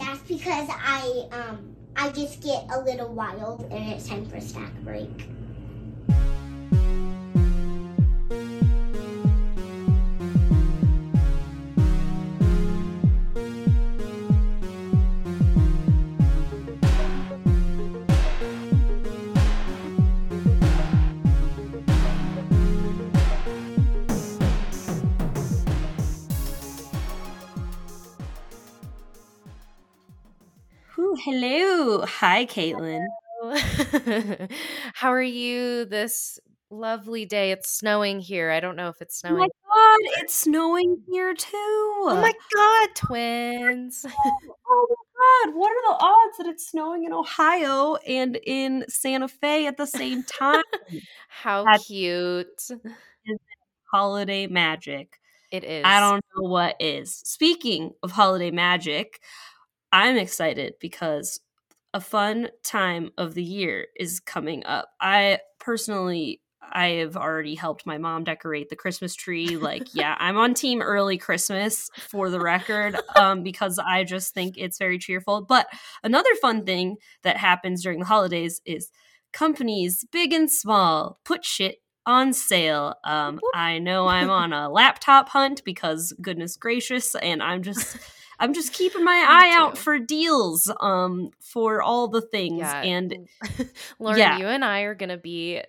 That's because I um I just get a little wild and it's time for snack break. Hi, Caitlin. How are you this lovely day? It's snowing here. I don't know if it's snowing. Oh my god, it's snowing here oh too. Oh my god, twins. Oh, oh my god, what are the odds that it's snowing in Ohio and in Santa Fe at the same time? How That's- cute. holiday magic. It is. I don't know what is. Speaking of holiday magic, I'm excited because a fun time of the year is coming up. I personally I have already helped my mom decorate the Christmas tree. Like, yeah, I'm on team early Christmas for the record um because I just think it's very cheerful. But another fun thing that happens during the holidays is companies big and small put shit on sale. Um, I know I'm on a laptop hunt because goodness gracious, and I'm just I'm just keeping my eye out for deals um for all the things. Yeah. And Lauren, yeah. you and I are going to be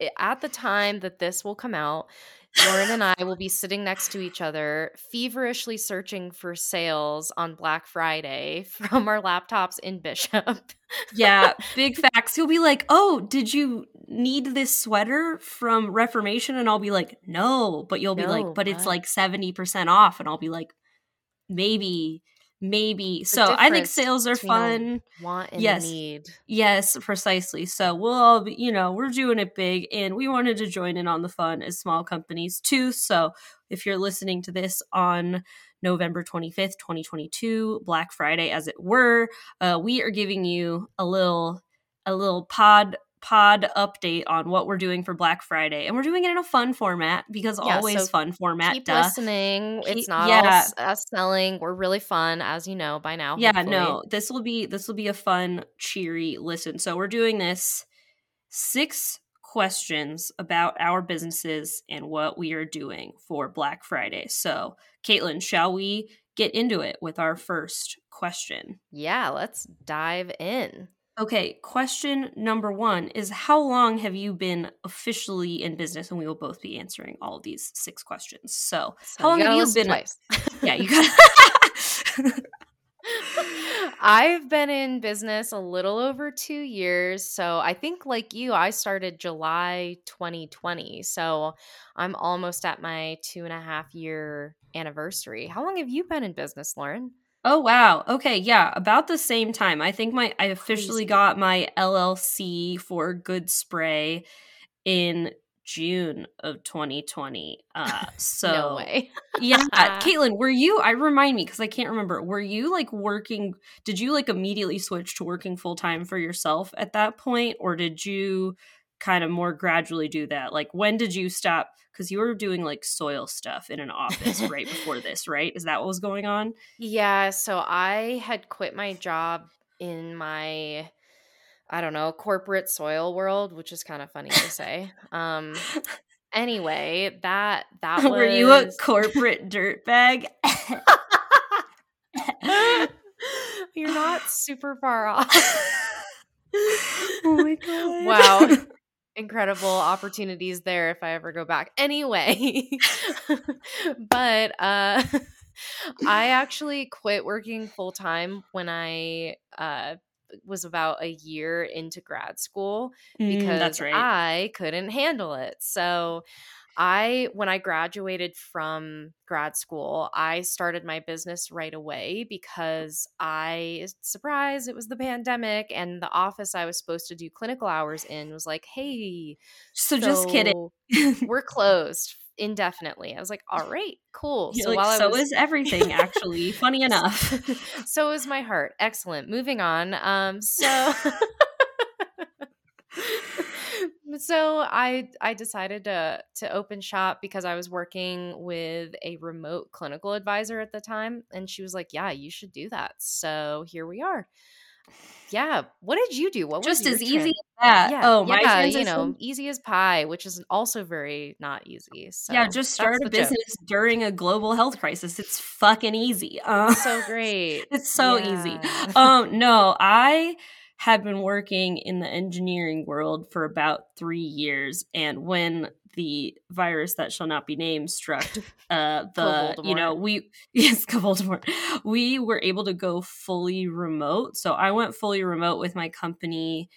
eh, at the time that this will come out. Lauren and I will be sitting next to each other, feverishly searching for sales on Black Friday from our laptops in Bishop. yeah, big facts. He'll be like, "Oh, did you need this sweater from Reformation?" And I'll be like, "No," but you'll be No, like, "But it's like seventy percent off," and I'll be like, "Maybe." Maybe. The so I think sales are fun. Want and Yes. need. Yes, precisely. So we'll all be, you know, we're doing it big and we wanted to join in on the fun as small companies too. So if you're listening to this on November 25th, 2022, Black Friday as it were, uh, we are giving you a little a little pod pod update on what we're doing for Black Friday. And we're doing it in a fun format because Yeah, always so fun format. Keep duh. listening. It's not all yeah. us selling. We're really fun, as you know by now. yeah hopefully. no this will be this will be a fun cheery listen so we're doing this six questions about our businesses and what we are doing for black friday so caitlin shall we get into it with our first question Yeah, let's dive in. Okay question number one is how long have you been officially in business and we will both be answering all these six questions so So how long have you been twice. yeah you got I've been in business a little over two years. So I think, like you, I started July 2020. So I'm almost at my two and a half year anniversary. How long have you been in business, Lauren? Oh wow. Okay, yeah, about the same time. I think my I officially got my LLC for Good Spray in June of 2020. Uh so no way. yeah, Caitlin, were you I remind me cuz I can't remember. Were you like working did you like immediately switch to working full time for yourself at that point or did you kind of more gradually do that? Like when did you stop cuz you were doing like soil stuff in an office right before this, right? Is that what was going on? Yeah, so I had quit my job in my I don't know, corporate soil world, which is kind of funny to say. Um anyway, that that was Were you a corporate dirtbag? You're not super far off. oh my god! wow. Incredible opportunities there if I ever go back. Anyway, but uh I actually quit working full time when I uh was about a year into grad school because Mm, that's right. I couldn't handle it. So I when I graduated from grad school, I started my business right away because I surprise, it was the pandemic and the office I was supposed to do clinical hours in was like, "Hey, so, just kidding. we're closed indefinitely." I was like, "All right, cool." You're so like, while I was is everything actually. Funny enough. so is my heart. Excellent. Moving on. Um, so so I I decided to to open shop because I was working with a remote clinical advisor at the time and she was like, "Yeah, you should do that." So here we are. Yeah, what did you do? What Just was as your easy as that. Yeah, Oh, my yeah, you know, easy as pie, which is also very not easy. So yeah, just start a joke. business during a global health crisis. It's fucking easy. Um, So great. it's so easy. Yeah. Um, no, I had been working in the engineering world for about three years, and when the virus that shall not be named struck, uh, the you know we yes, Voldemort, we were able to go fully remote. So I went fully remote with my company.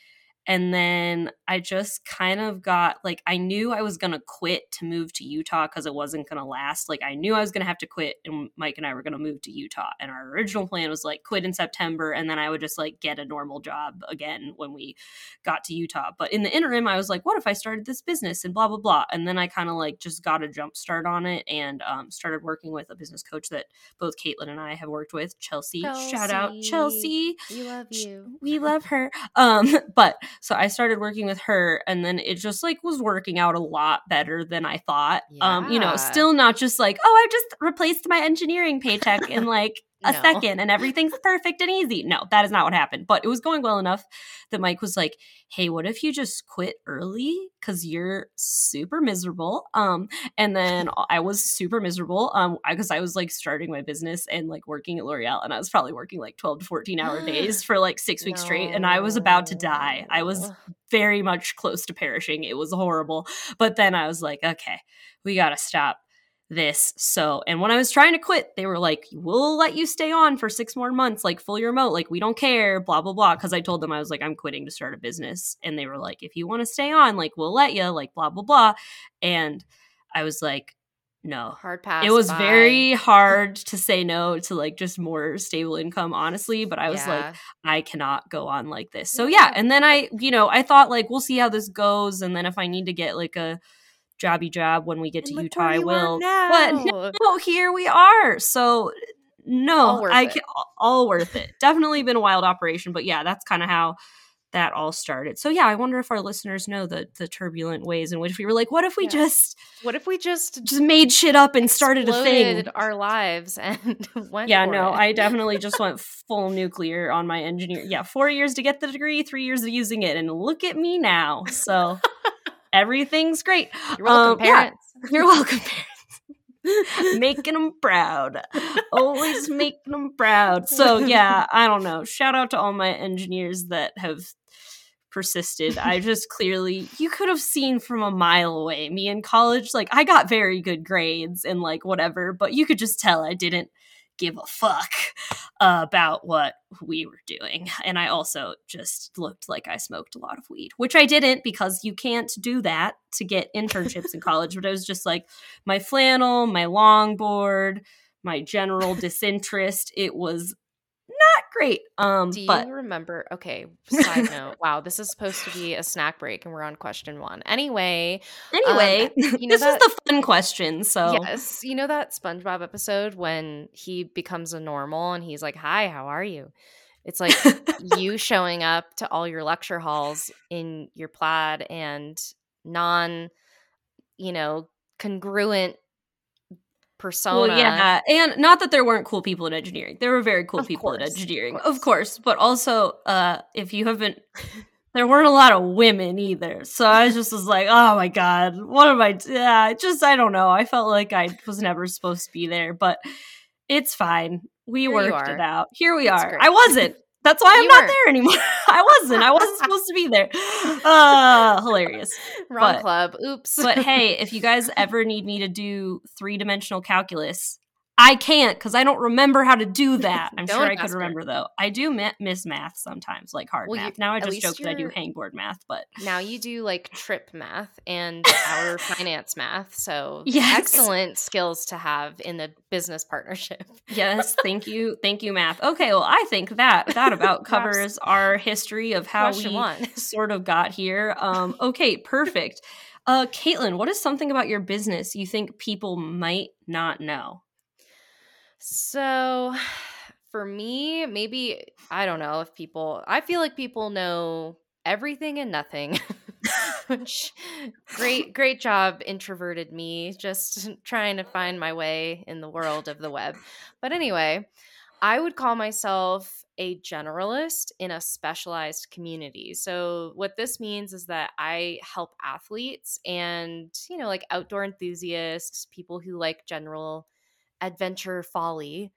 And then I just kind of got like, I knew I was going to quit to move to Utah because it wasn't going to last. Like, I knew I was going to have to quit, and Mike and I were going to move to Utah. And our original plan was like quit in September, and then I would just like get a normal job again when we got to Utah. But in the interim, I was like, what if I started this business and blah, blah, blah. And then I kind of like just got a jump start on it and um, started working with a business coach that both Caitlin and I have worked with, Chelsea. Shout out, Chelsea. Chelsea We love you. we love her um but so i started working with her and then it just like was working out a lot better than i thought. Um you know still not just like oh i just replaced my engineering paycheck in like a No. second and everything's perfect and easy no that is not what happened but it was going well enough that mike was like hey what if you just quit early because you're super miserable um and then I was super miserable um because I was like starting my business and like working at L'Oreal and I was probably working like 12 to 14 hour days for like 6 weeks straight and I was about to die. I was very much close to perishing. It was horrible. But then I was like, okay, we got to stop this. So, and when I was trying to quit, they were like, we'll let you stay on for six more months, like fully remote, like we don't care, blah, blah, blah. Cause I told them I was like, I'm quitting to start a business. And they were like, if you want to stay on, like we'll let you, like blah, blah, blah. And I was like, no, Hard pass. it was very hard to say no to like just more stable income honestly but i was like i cannot go on like this so Yeah. yeah and then i you know i thought like we'll see how this goes and then if i need to get like a jobby job when we get And to utah i will. But no here we are. So no All i can all worth it. Definitely been a wild operation but yeah that's kind of how that all started. So yeah i wonder if our listeners know the the turbulent ways in which we were like what if we Yeah. just What if we just just made shit up and started a thing? our lives and went yeah no it? i definitely just went full nuclear on my engineer yeah four years to get the degree three years of using it and look at me now. So everything's great. You're welcome, um, yeah. parents. you're welcome parents. Making them proud. Always making them proud. So yeah i don't know. Shout out to all my engineers that have persisted. I just clearly you could have seen from a mile away. Me in college like i got very good grades and like whatever but you could just tell i didn't give a fuck about what we were doing. And i also just looked like i smoked a lot of weed which i didn't because you can't do that to get internships in college. But i was just like my flannel my longboard my general disinterest it was not great um Do you but remember? Okay, side note. Wow, this is supposed to be a snack break, and we're on question one. Anyway, anyway you know this that- is the fun question so yes, you know that SpongeBob episode when he becomes a normal and he's like, "Hi, how are you?" It's like you showing up to all your lecture halls in your plaid and non, you know, congruent persona. Well, yeah, and not that there weren't cool people in engineering. There were very cool Of people in course, of engineering, of course. course. But also, uh, if you haven't, there weren't a lot of women either. So I just was like, oh my god, what am I? Yeah, just I don't know. I felt like I was never supposed to be there, but it's fine. We Here worked it out. Here we It's are. great. I wasn't. That's why I'm You not were. there anymore. I wasn't. I wasn't supposed to be there. Uh, hilarious. Wrong but- club. Oops. But hey, if you guys ever need me to do three dimensional calculus, I can't because I don't remember how to do that. I'm sure I could ask her. remember though. I do ma- miss math sometimes, like hard Well, you- math. now I just joke that I do hangboard math, but now you do like trip math and our finance math. So Yes. excellent skills to have in the business partnership. yes, thank you, thank you, math. Okay, well, I think that that about covers our history of how Question we one. sort of got here. Um, okay, perfect. Uh, Caitlin, what is something about your business you think people might not know? So for me, maybe I don't know if people I feel like people know everything and nothing. Which great, great job, introverted me, just trying to find my way in the world of the web. But anyway, I would call myself a generalist in a specialized community. So, what this means is that I help athletes and, you know, like outdoor enthusiasts, people who like general adventure folly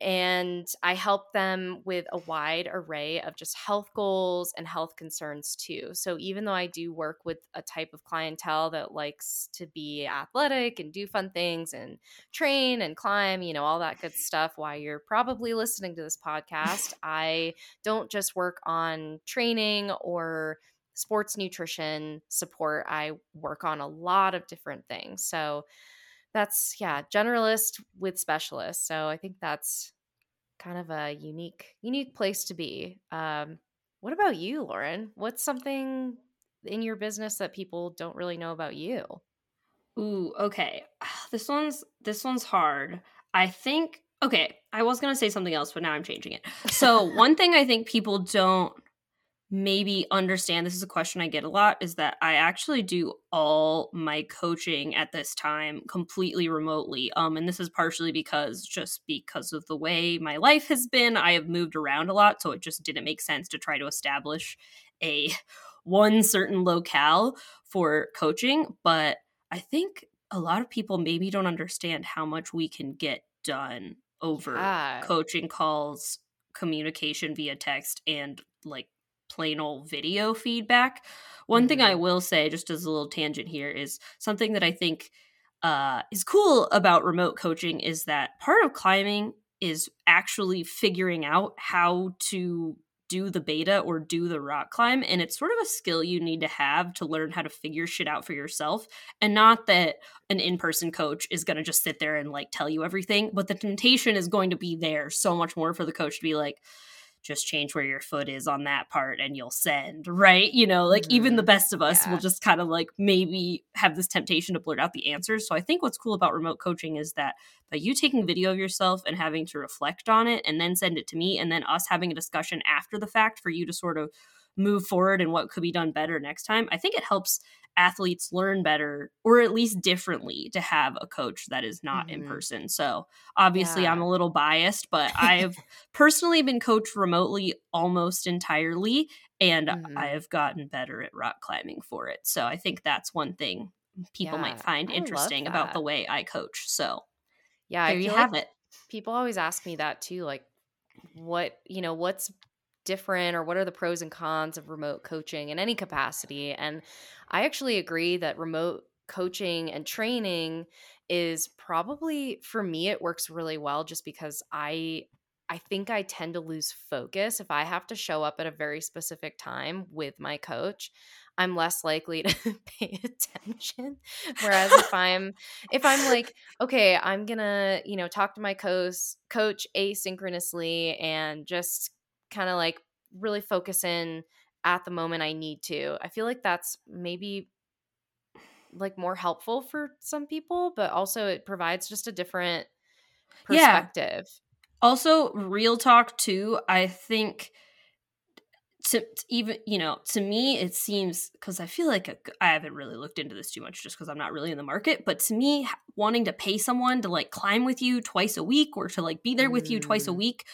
and I help them with a wide array of just health goals and health concerns too. So even though I do work with a type of clientele that likes to be athletic and do fun things and train and climb, you know, all that good stuff while you're probably listening to this podcast, I don't just work on training or sports nutrition support. I work on a lot of different things. So that's yeah generalist with specialist so i think that's kind of a unique unique place to be um what about you lauren? What's something in your business that people don't really know about you? Ooh okay. This one's this one's hard. I think okay i was going to say something else but now i'm changing it. So one thing i think people don't maybe understand this is a question I get a lot is that I actually do all my coaching at this time completely remotely. Um and this is partially because just because of the way my life has been, I have moved around a lot, so it just didn't make sense to try to establish a one certain locale for coaching, but I think a lot of people maybe don't understand how much we can get done over yeah. coaching calls, communication via text and like plain old video feedback. One mm-hmm. thing I mm-hmm. will say, just as a little tangent here, is something that I think uh, is cool about remote coaching is that part of climbing is actually figuring out how to do the beta or do the rock climb and it's sort of a skill you need to have to learn how to figure shit out for yourself and not that an in-person coach is going to just sit there and like tell you everything but the temptation is going to be there so much more for the coach to be like just change where your foot is on that part and you'll send, right? You know, like mm-hmm. even the mm-hmm. best of us yeah. will just kind of like maybe have this temptation to blurt out the answers. So I think what's cool about remote coaching is that by you taking video of yourself and having to reflect on it and then send it to me and then us having a discussion after the fact for you to sort of move forward and what could be done better next time, I think it helps athletes learn better or at least differently to have a coach that is not mm-hmm. in person. So obviously yeah. I'm a little biased, but I've personally been coached remotely almost entirely and mm-hmm. I have gotten better at rock climbing for it. So I think that's one thing people yeah, might find interesting about the way I coach. So yeah, there you have like it. People always ask me that too, like what, you know, what's different or what are the pros and cons of remote coaching in any capacity? And i actually agree that remote coaching and training is probably for me it works really well just because i i think i tend to lose focus. If i have to show up at a very specific time with my coach i'm less likely to pay attention. Whereas if i'm if i'm like okay i'm gonna you know talk to my coach coach asynchronously and just kind of like really focus in at the moment I need to. I feel like that's maybe like more helpful for some people, but also it provides just a different perspective. Yeah. Also, real talk too, I think to, to, even you know to me it seems because i feel like a, I haven't really looked into this too much just because i'm not really in the market but to me wanting to pay someone to like climb with you twice a week or to like be there with you twice a mm. week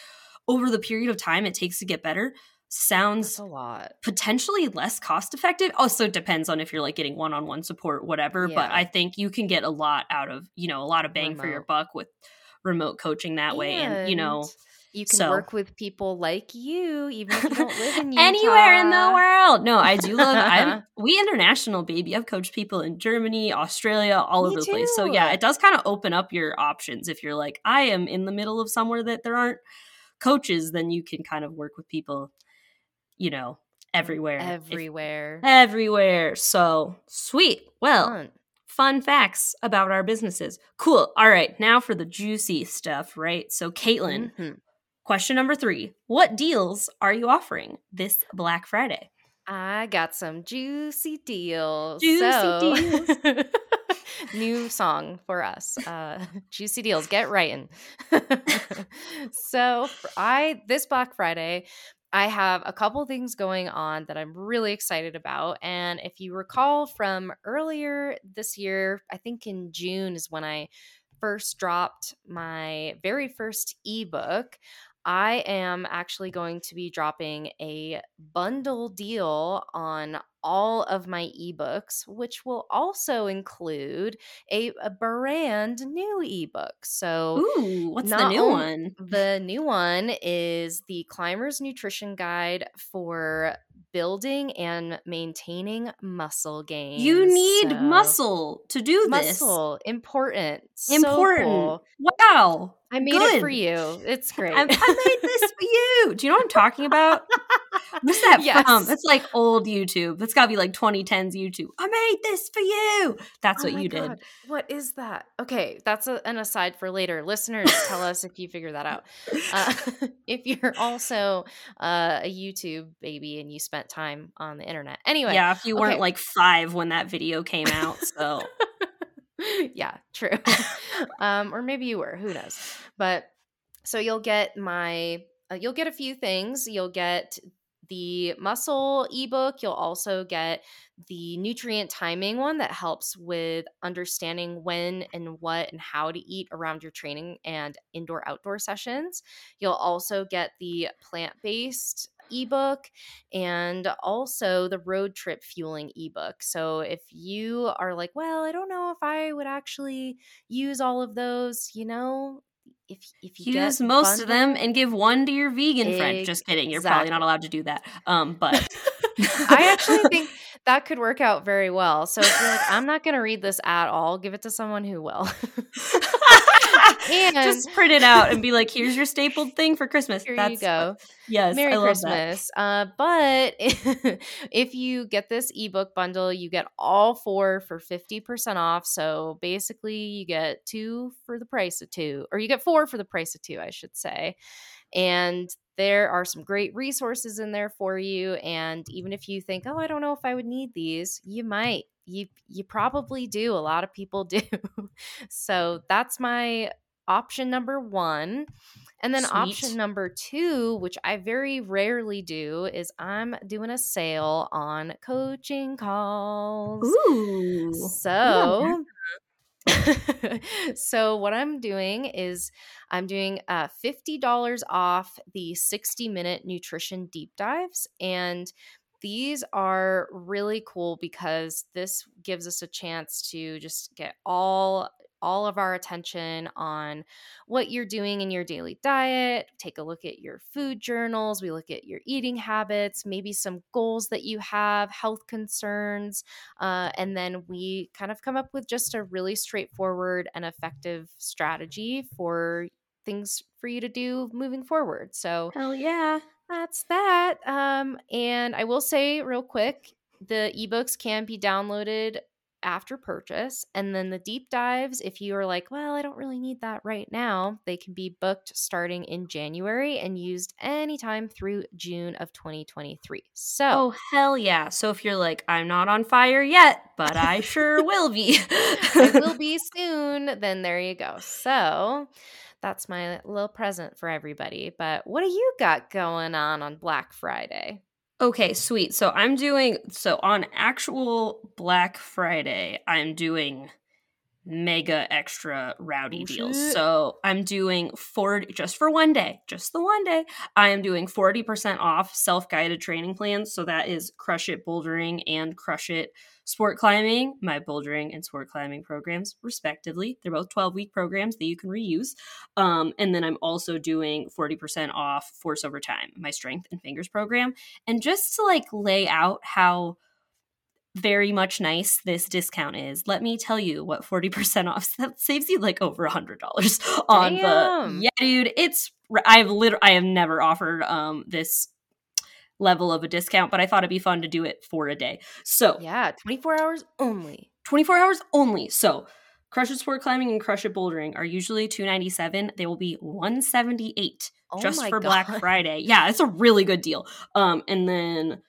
over the period of time it takes to get better sounds That's a lot potentially less cost effective also depends on if you're like getting one-on-one support whatever yeah. but i think you can get a lot out of you know a lot of bang remote. for your buck with remote coaching that and way and you know you can so. work with people like you even if you don't live in Utah. anywhere in the world no i do love i'm we international baby i've coached people in germany australia all Me over the too. place so yeah it does kind of open up your options if you're like i am in the middle of somewhere that there aren't coaches, then you can kind of work with people, you know, everywhere. Everywhere. If, everywhere. So sweet. Well, fun. fun facts about our businesses. Cool. All right. Now for the juicy stuff, right? So, Caitlin, mm-hmm. question number three What deals are you offering this Black Friday? I got some juicy deals. Juicy so, deals. new song for us. Uh, juicy deals, get writing. so I this Black Friday, I have a couple things going on that I'm really excited about. And if you recall from earlier this year, I think in June is when I first dropped my very first ebook. I am actually going to be dropping a bundle deal on all of my ebooks, which will also include a, a brand new ebook. So, Ooh, what's the new one? The new one is the Climber's Nutrition Guide for building and maintaining muscle gain. You need so, muscle to do this. Muscle, important. Important. So cool. Wow. I made Good. it for you. It's great. I, I made this for you. Do you know what I'm talking about? What's that yes. from? It's like old YouTube. That's got to be like 2010s YouTube. I made this for you. That's oh what you God. did. What is that? Okay, that's a, an aside for later. Listeners, tell us if you figure that out. Uh, if you're also uh, a YouTube baby and you spent time on the internet. Anyway. Yeah, if you weren't okay. like five when that video came out. So. yeah, true. um, or maybe you were. Who knows? But so you'll get my uh, you'll get a few things. You'll get the muscle ebook. You'll also get the nutrient timing one that helps with understanding when and what and how to eat around your training and indoor outdoor sessions. You'll also get the plant based ebook and also the road trip fueling ebook. So if you are like, well, I don't know if I would actually use all of those, you know, if if you use most of them and give one to your vegan exactly. friend. Just kidding. You're probably not allowed to do that. Um, but I actually think that could work out very well. So if you're like, I'm not going to read this at all, give it to someone who will. and just print it out and be like, "Here's your stapled thing for Christmas." Here That's you go. Yes, Merry Christmas. Uh, but if you get this ebook bundle, you get all four for fifty percent off. So basically, you get two for the price of two, or you get four for the price of two, I should say. And there are some great resources in there for you. And even if you think, "Oh, I don't know if I would need these," you might you you probably do a lot of people do so that's my option number one and then Sweet. option number two which i very rarely do is i'm doing a sale on coaching calls Ooh. so so what i'm doing is i'm doing uh, $50 off the 60 minute nutrition deep dives and these are really cool because this gives us a chance to just get all all of our attention on what you're doing in your daily diet take a look at your food journals we look at your eating habits maybe some goals that you have health concerns uh, and then we kind of come up with just a really straightforward and effective strategy for things for you to do moving forward so hell yeah that's that. Um, and I will say real quick, the ebooks can be downloaded after purchase. And then the deep dives, if you are like, well, I don't really need that right now, they can be booked starting in January and used anytime through June of 2023. So, oh, hell yeah. So if you're like, I'm not on fire yet, but I sure will be, I will be soon, then there you go. So, that's my little present for everybody. But what do you got going on on Black Friday? Okay, sweet. So I'm doing so on actual Black Friday, I'm doing mega extra rowdy oh, deals. So I'm doing 40 just for one day, just the one day. I am doing 40% off self-guided training plans. So that is Crush It Bouldering and Crush It Sport Climbing, my bouldering and sport climbing programs, respectively. They're both 12 week programs that you can reuse. Um, and then I'm also doing 40% off Force Over Time, my strength and fingers program. And just to like lay out how very much nice this discount is. Let me tell you what 40% off that saves you like over a hundred dollars on Damn. the Yeah, dude, it's I've literally I have never offered um this level of a discount, but I thought it'd be fun to do it for a day. So, yeah, 24 hours only. 24 hours only. So, Crush It Sport Climbing and Crush It Bouldering are usually 297. They will be 178 oh just for God. Black Friday. Yeah, it's a really good deal. Um and then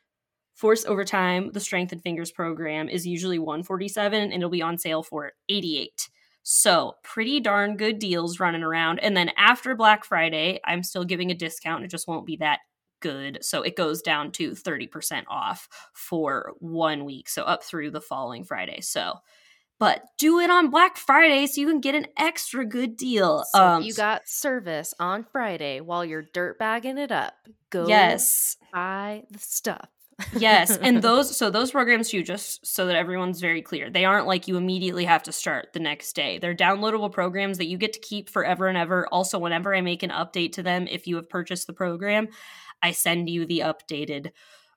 Force Over Time, the Strength and Fingers program is usually 147 and it'll be on sale for 88. So, pretty darn good deals running around. And then after Black Friday, I'm still giving a discount. It just won't be that good. So it goes down to 30% off for one week. So up through the following Friday. So but do it on Black Friday so you can get an extra good deal. So um, you got service on Friday while you're dirt bagging it up. Go yes. buy the stuff. Yes, and those so those programs you just so that everyone's very clear. They aren't like you immediately have to start the next day. They're downloadable programs that you get to keep forever and ever. Also, whenever I make an update to them if you have purchased the program, I send you the updated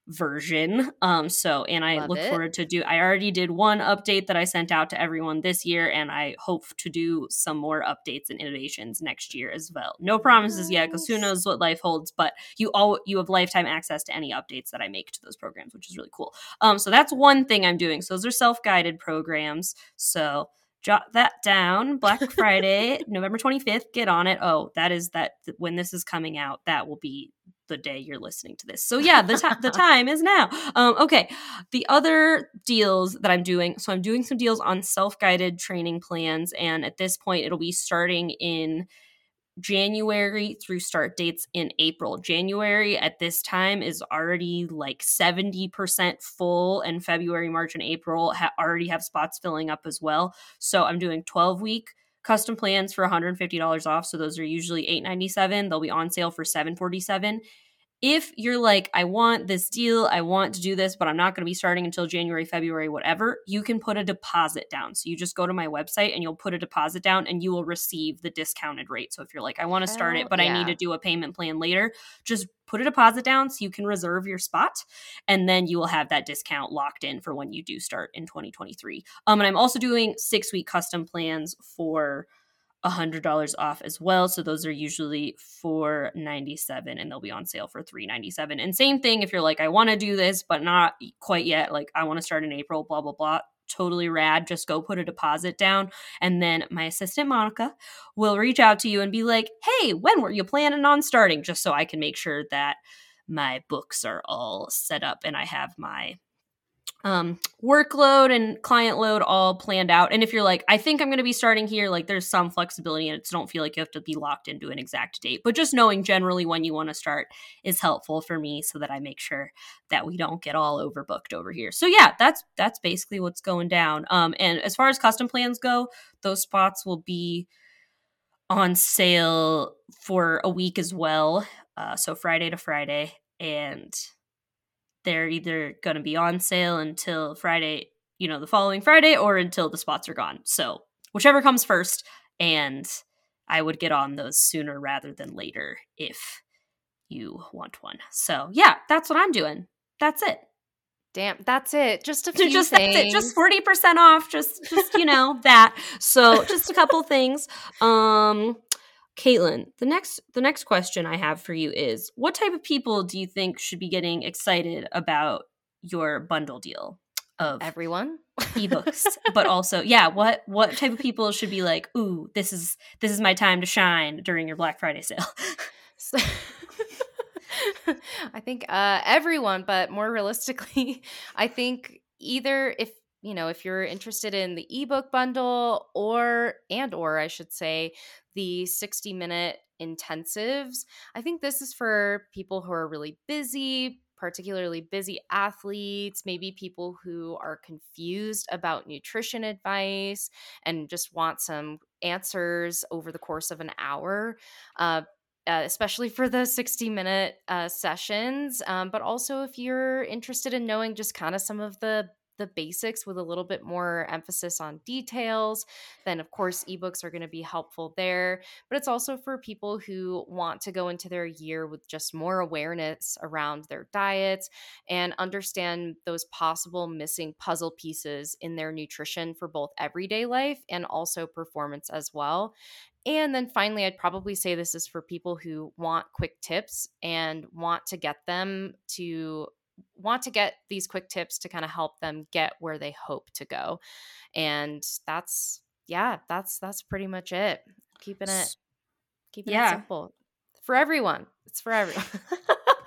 version. Um, so, and I Love look it. forward to do. I already did one update that I sent out to everyone this year, and I hope to do some more updates and innovations next year as well. No promises nice. yet, because who knows what life holds. But you all you have lifetime access to any updates that I make to those programs, which is really cool. Um, so that's one thing I'm doing. So those are self guided programs. So jot that down black friday november 25th get on it oh that is that when this is coming out that will be the day you're listening to this. So yeah, the, t- the time is now. Um, okay, the other deals that I'm doing. So I'm doing some deals on self-guided training plans, and at this point, it'll be starting in January through start dates in April. January at this time is already like 70% full, and February, March, and April ha- already have spots filling up as well. So I'm doing 12 week custom plans for $150 off. So those are usually 897. They'll be on sale for $747 if you're like, I want this deal, I want to do this, but I'm not going to be starting until January, February, whatever, you can put a deposit down. So you just go to my website and you'll put a deposit down and you will receive the discounted rate. So if you're like, I want to start it, but yeah. I need to do a payment plan later, just put a deposit down so you can reserve your spot and then you will have that discount locked in for when you do start in 2023. Um, and I'm also doing six week custom plans for $100 off as well. So those are usually 497 and they'll be on sale for 397 And same thing if you're like I want to do this but not quite yet, like I want to start in April, blah blah blah. Totally rad. Just go put a deposit down and then my assistant Monica will reach out to you and be like, "Hey, when were you planning on starting?" just so I can make sure that my books are all set up and I have my um, workload and client load all planned out. And if you're like, I think I'm going to be starting here, like there's some flexibility and it's don't feel like you have to be locked into an exact date. But just knowing generally when you want to start is helpful for me so that I make sure that we don't get all overbooked over here. So yeah, that's that's basically what's going down. Um, and as far as custom plans go, those spots will be on sale for a week as well. Uh, so Friday to Friday. And they're either going to be on sale until Friday, you know, the following Friday or until the spots are gone. So, whichever comes first. And I would get on those sooner rather than later if you want one. So, yeah, that's what I'm doing. That's it. Damn, that's it. Just a few just things. That's it. Just forty percent off. Just, just you know that. So, just a couple things. Um, Caitlin, the next the next question I have for you is what type of people do you think should be getting excited about your bundle deal of everyone? ebooks? But also yeah what what type of people should be like ooh this is this is my time to shine during your black friday sale. So, i think uh everyone but more realistically i think either if you know if you're interested in the ebook bundle or and or i should say the 60 minute intensives i think this is for people who are really busy particularly busy athletes maybe people who are confused about nutrition advice and just want some answers over the course of an hour uh, uh, especially for the 60 minute uh, sessions. Um, but also, if you're interested in knowing just kind of some of the the basics with a little bit more emphasis on details, then of course ebooks are going to be helpful there. But it's also for people who want to go into their year with just more awareness around their diets and understand those possible missing puzzle pieces in their nutrition for both everyday life and also performance as well. And then finally, I'd probably say this is for people who want quick tips and want to get them to want to get these quick tips to kind of help them get where they hope to go. And that's yeah, that's that's pretty much it. Keeping it keeping yeah. it simple. For everyone. It's for everyone.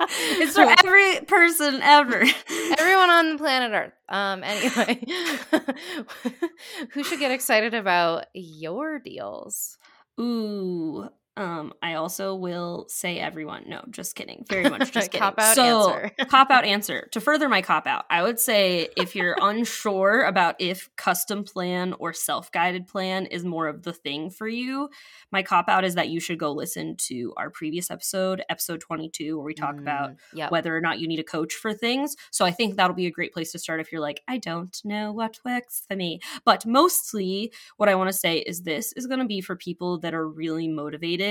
it's for every person ever. Everyone on the planet Earth. Um anyway. who should get excited about your deals? Ooh, Um, I also will say everyone. No, just kidding. Very much just kidding. Cop out so, answer. cop out answer. To further my cop out, I would say if you're unsure about if custom plan or self guided plan is more of the thing for you, my cop out is that you should go listen to our previous episode, episode 22, where we talk about Mm, yep. whether or not you need a coach for things. So I think that'll be a great place to start if you're like, I don't know what works for me. But mostly, what I want to say is this is going to be for people that are really motivated,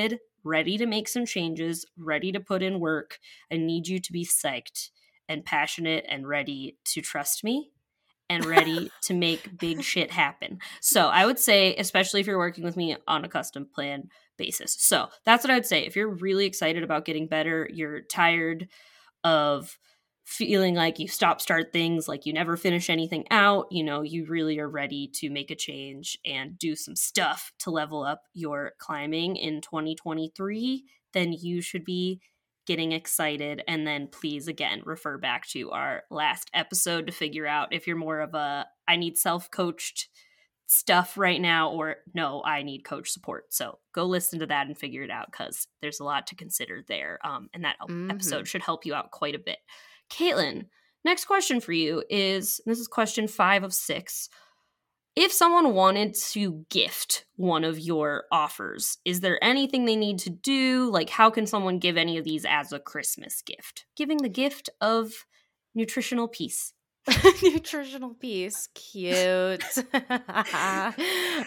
ready to make some changes, ready to put in work. I need you to be psyched and passionate and ready to trust me and ready to make big shit happen. So I would say, especially if you're working with me on a custom plan basis. So that's what I would say. If you're really excited about getting better, you're tired of feeling like you stop start things like you never finish anything out you know you really are ready to make a change and do some stuff to level up your climbing in 2023 then you should be getting excited. And then please again refer back to our last episode to figure out if you're more of a i need self coached stuff right now or no i need coach support. So go listen to that and figure it out because there's a lot to consider there um, and that Mhm. episode should help you out quite a bit caitlin next question for you is this is question five of six. If someone wanted to gift one of your offers is there anything they need to do? Like how can someone give any of these as a christmas gift? Giving the gift of nutritional peace nutritional piece cute.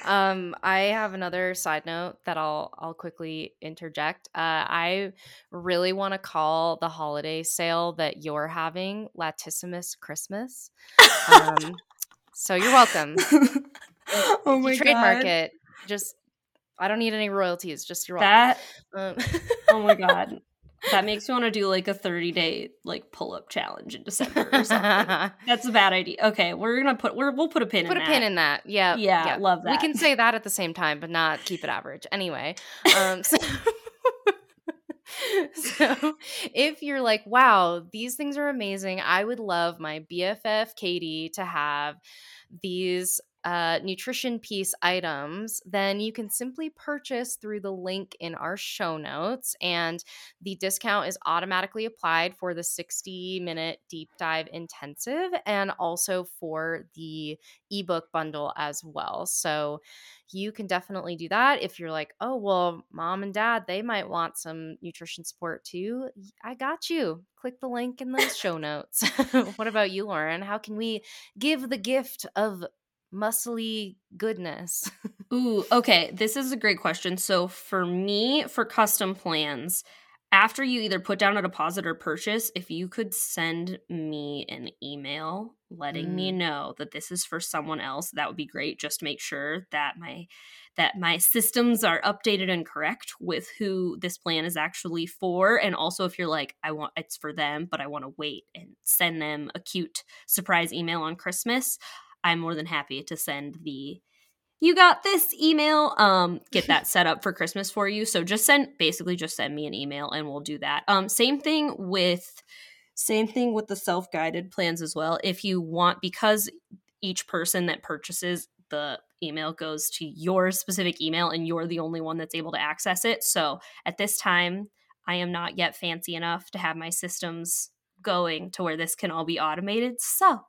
Um i have another side note that i'll i'll quickly interject. Uh i really want to call the holiday sale that you're having latissimus christmas. Um so you're welcome. Oh my you trademark it just i don't need any royalties just you're that um, oh my god that makes me want to do like a 30 day like pull-up challenge in december or something. That's a bad idea. Okay we're gonna put we're, we'll put a pin put in a that. pin in that. Yeah Yeah, love that. we can say that at the same time but not keep it average. Anyway um so so if you're like wow these things are amazing. I would love my bff katie to have these uh, nutrition piece items, then you can simply purchase through the link in our show notes. And the discount is automatically applied for the 60 minute deep dive intensive and also for the ebook bundle as well. So you can definitely do that. If you're like, oh, well, mom and dad, they might want some nutrition support too. I got you. Click the link in the show notes. what about you, Lauren? How can we give the gift of muscly goodness? Ooh, okay. This is a great question. So for me, for custom plans, after you either put down a deposit or purchase, if you could send me an email letting me Mm. know that this is for someone else, that would be great. Just make sure that my that my systems are updated and correct with who this plan is actually for. And also if you're like, I want it's for them, but I want to wait and send them a cute surprise email on Christmas, I'm more than happy to send the you got this email um get that set up for christmas for you. So just send basically just send me an email and we'll do that. Um same thing with same thing with the self-guided plans as well. If you want because each person that purchases the email goes to your specific email and you're the only one that's able to access it. So at this time i am not yet fancy enough to have my systems going to where this can all be automated so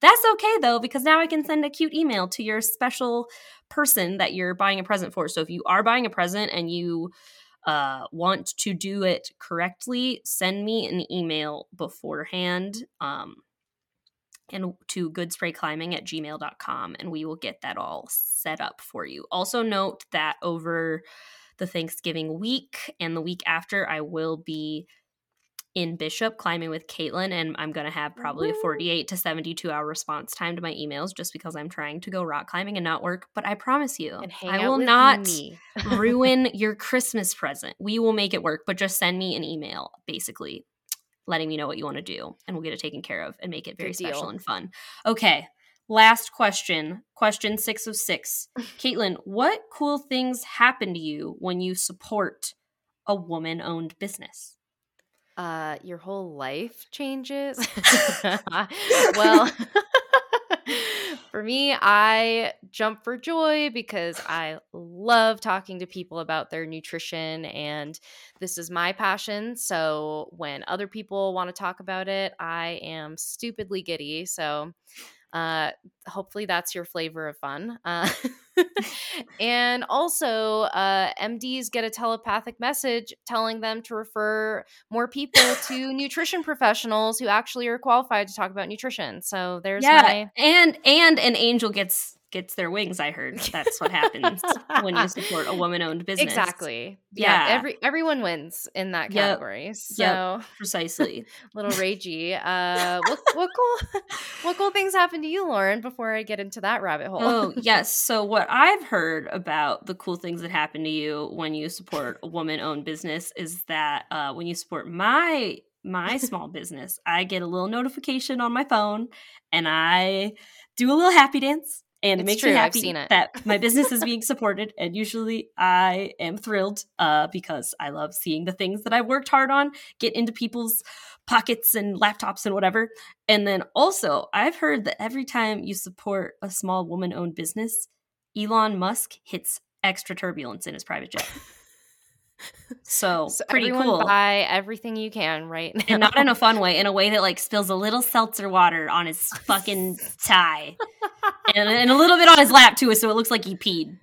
that's okay though because now i can send a cute email to your special person that you're buying a present for. So if you are buying a present and you uh, want to do it correctly, send me an email beforehand um, and to goodsprayclimbing at gmail.com and we will get that all set up for you. Also note that over the Thanksgiving week and the week after, I will be in Bishop climbing with Caitlin, and I'm going to have probably a 48 to 72 hour response time to my emails just because I'm trying to go rock climbing and not work. But I promise you, I will not ruin your Christmas present. We will make it work, but just send me an email basically letting me know what you want to do, and we'll get it taken care of and make it very special and fun. Okay. Last question. Question six of six. Caitlin, what cool things happen to you when you support a woman owned business? Uh your whole life changes well for me, I jump for joy because I love talking to people about their nutrition and this is my passion. So when other people want to talk about it, I am stupidly giddy. So uh, hopefully that's your flavor of fun. Uh, and also, uh, MDs get a telepathic message telling them to refer more people to nutrition professionals who actually are qualified to talk about nutrition. So there's yeah, my and and an angel gets gets their wings. I heard that's what happens when you support a woman-owned business. Exactly. Yeah. Yeah. Every everyone wins in that Yep. category. So Precisely. little ragey. Uh, what what cool what cool things happened to you, Lauren? Before I get into that rabbit hole. Oh, yes. So, what I've heard about the cool things that happen to you when you support a woman owned business is that uh, when you support my my small business, I get a little notification on my phone and I do a little happy dance. And it It's makes true, me I've happy seen it. that my business is being supported. And usually I am thrilled uh, because I love seeing the things that I've worked hard on get into people's pockets and laptops and whatever. And then also, I've heard that every time you support a small woman owned business, Elon Musk hits extra turbulence in his private jet. So, So pretty cool. buy everything you can right now. and not in a fun way, in a way that like spills a little seltzer water on his fucking tie. and, and a little bit on his lap too, so it looks like he peed.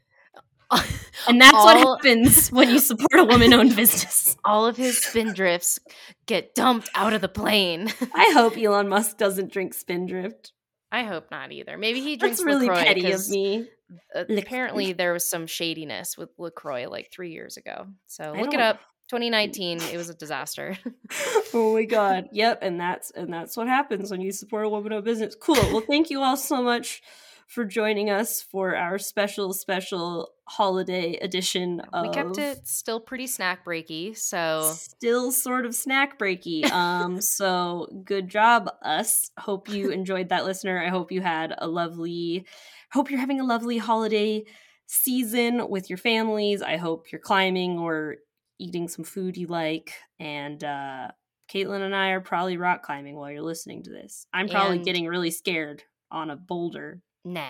And that's what happens when you support a woman owned business. All of his spindrifts get dumped out of the plane. I hope Elon Musk doesn't drink Spindrift. I hope not either. Maybe he drinks That's really LaCroix petty of me. Uh, apparently there was some shadiness with LaCroix like three years ago. So I look it up. 2019, it was a disaster. oh my god. Yep, and that's and that's what happens when you support a woman-owned business. Cool. Well, thank you all so much for joining us for our special, special holiday edition of we kept it still pretty snack breaky. So still sort of snack breaky. Um, so good job, us. Hope you enjoyed that, listener. I hope you had a lovely. Hope you're having a lovely holiday season with your families. I hope you're climbing or eating some food you like. And uh, Caitlin and I are probably rock climbing while you're listening to this. I'm probably And- getting really scared on a boulder. nah.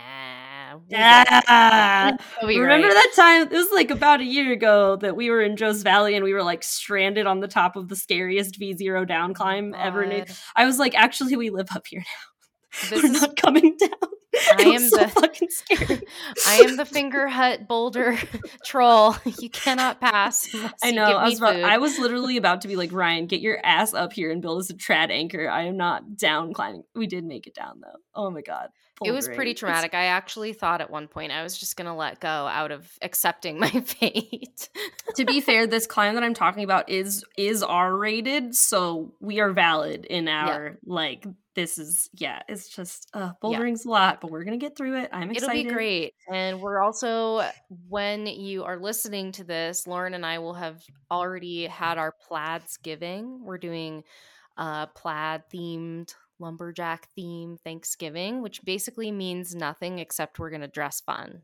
we'll Ah! Remember right. that time? It was like about a year ago that we were in Joe's Valley and we were like stranded on the top of the scariest V zero down climb ever. God. I was like, actually, we live up here now. This we're is- not coming down. I am so the- fucking scary. I am the finger hut boulder troll. You cannot pass. I know. I was, about. I was literally about to be like, Ryan, get your ass up here and build us a trad anchor. I am not down climbing. We did make it down though. Oh my god. It was Bouldering. pretty It's- traumatic. I actually thought at one point I was just going to let go out of accepting my fate. to be fair, this climb that I'm talking about is is R rated, so we are valid in our like. This is yeah. It's just uh, bouldering's a lot, but we're gonna get through it. I'm excited. It'll be great. And we're also, when you are listening to this, Lauren and I will have already had our plaids giving. We're doing a plaid themed, lumberjack theme Thanksgiving, which basically means nothing except we're going to dress fun.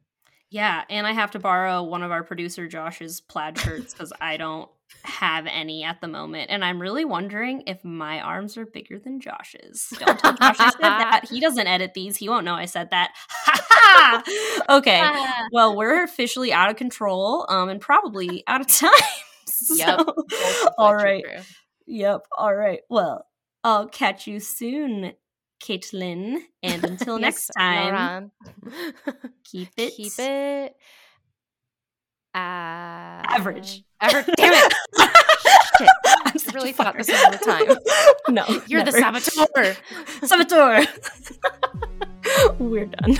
Yeah, and I have to borrow one of our producer Josh's plaid shirts because I don't have any at the moment, and I'm really wondering if my arms are bigger than Josh's. Don't tell Josh I said that. He doesn't edit these. He won't know I said that. okay. Well, we're officially out of control, um, and probably out of time. Yep. So, all right. Yep. All right. Well, I'll catch you soon, Caitlin. And until next time, keep it Keep it average. Uh, average. Damn it. Shit. I'm I really thought this was the time. no, You're the saboteur. saboteur. We're done.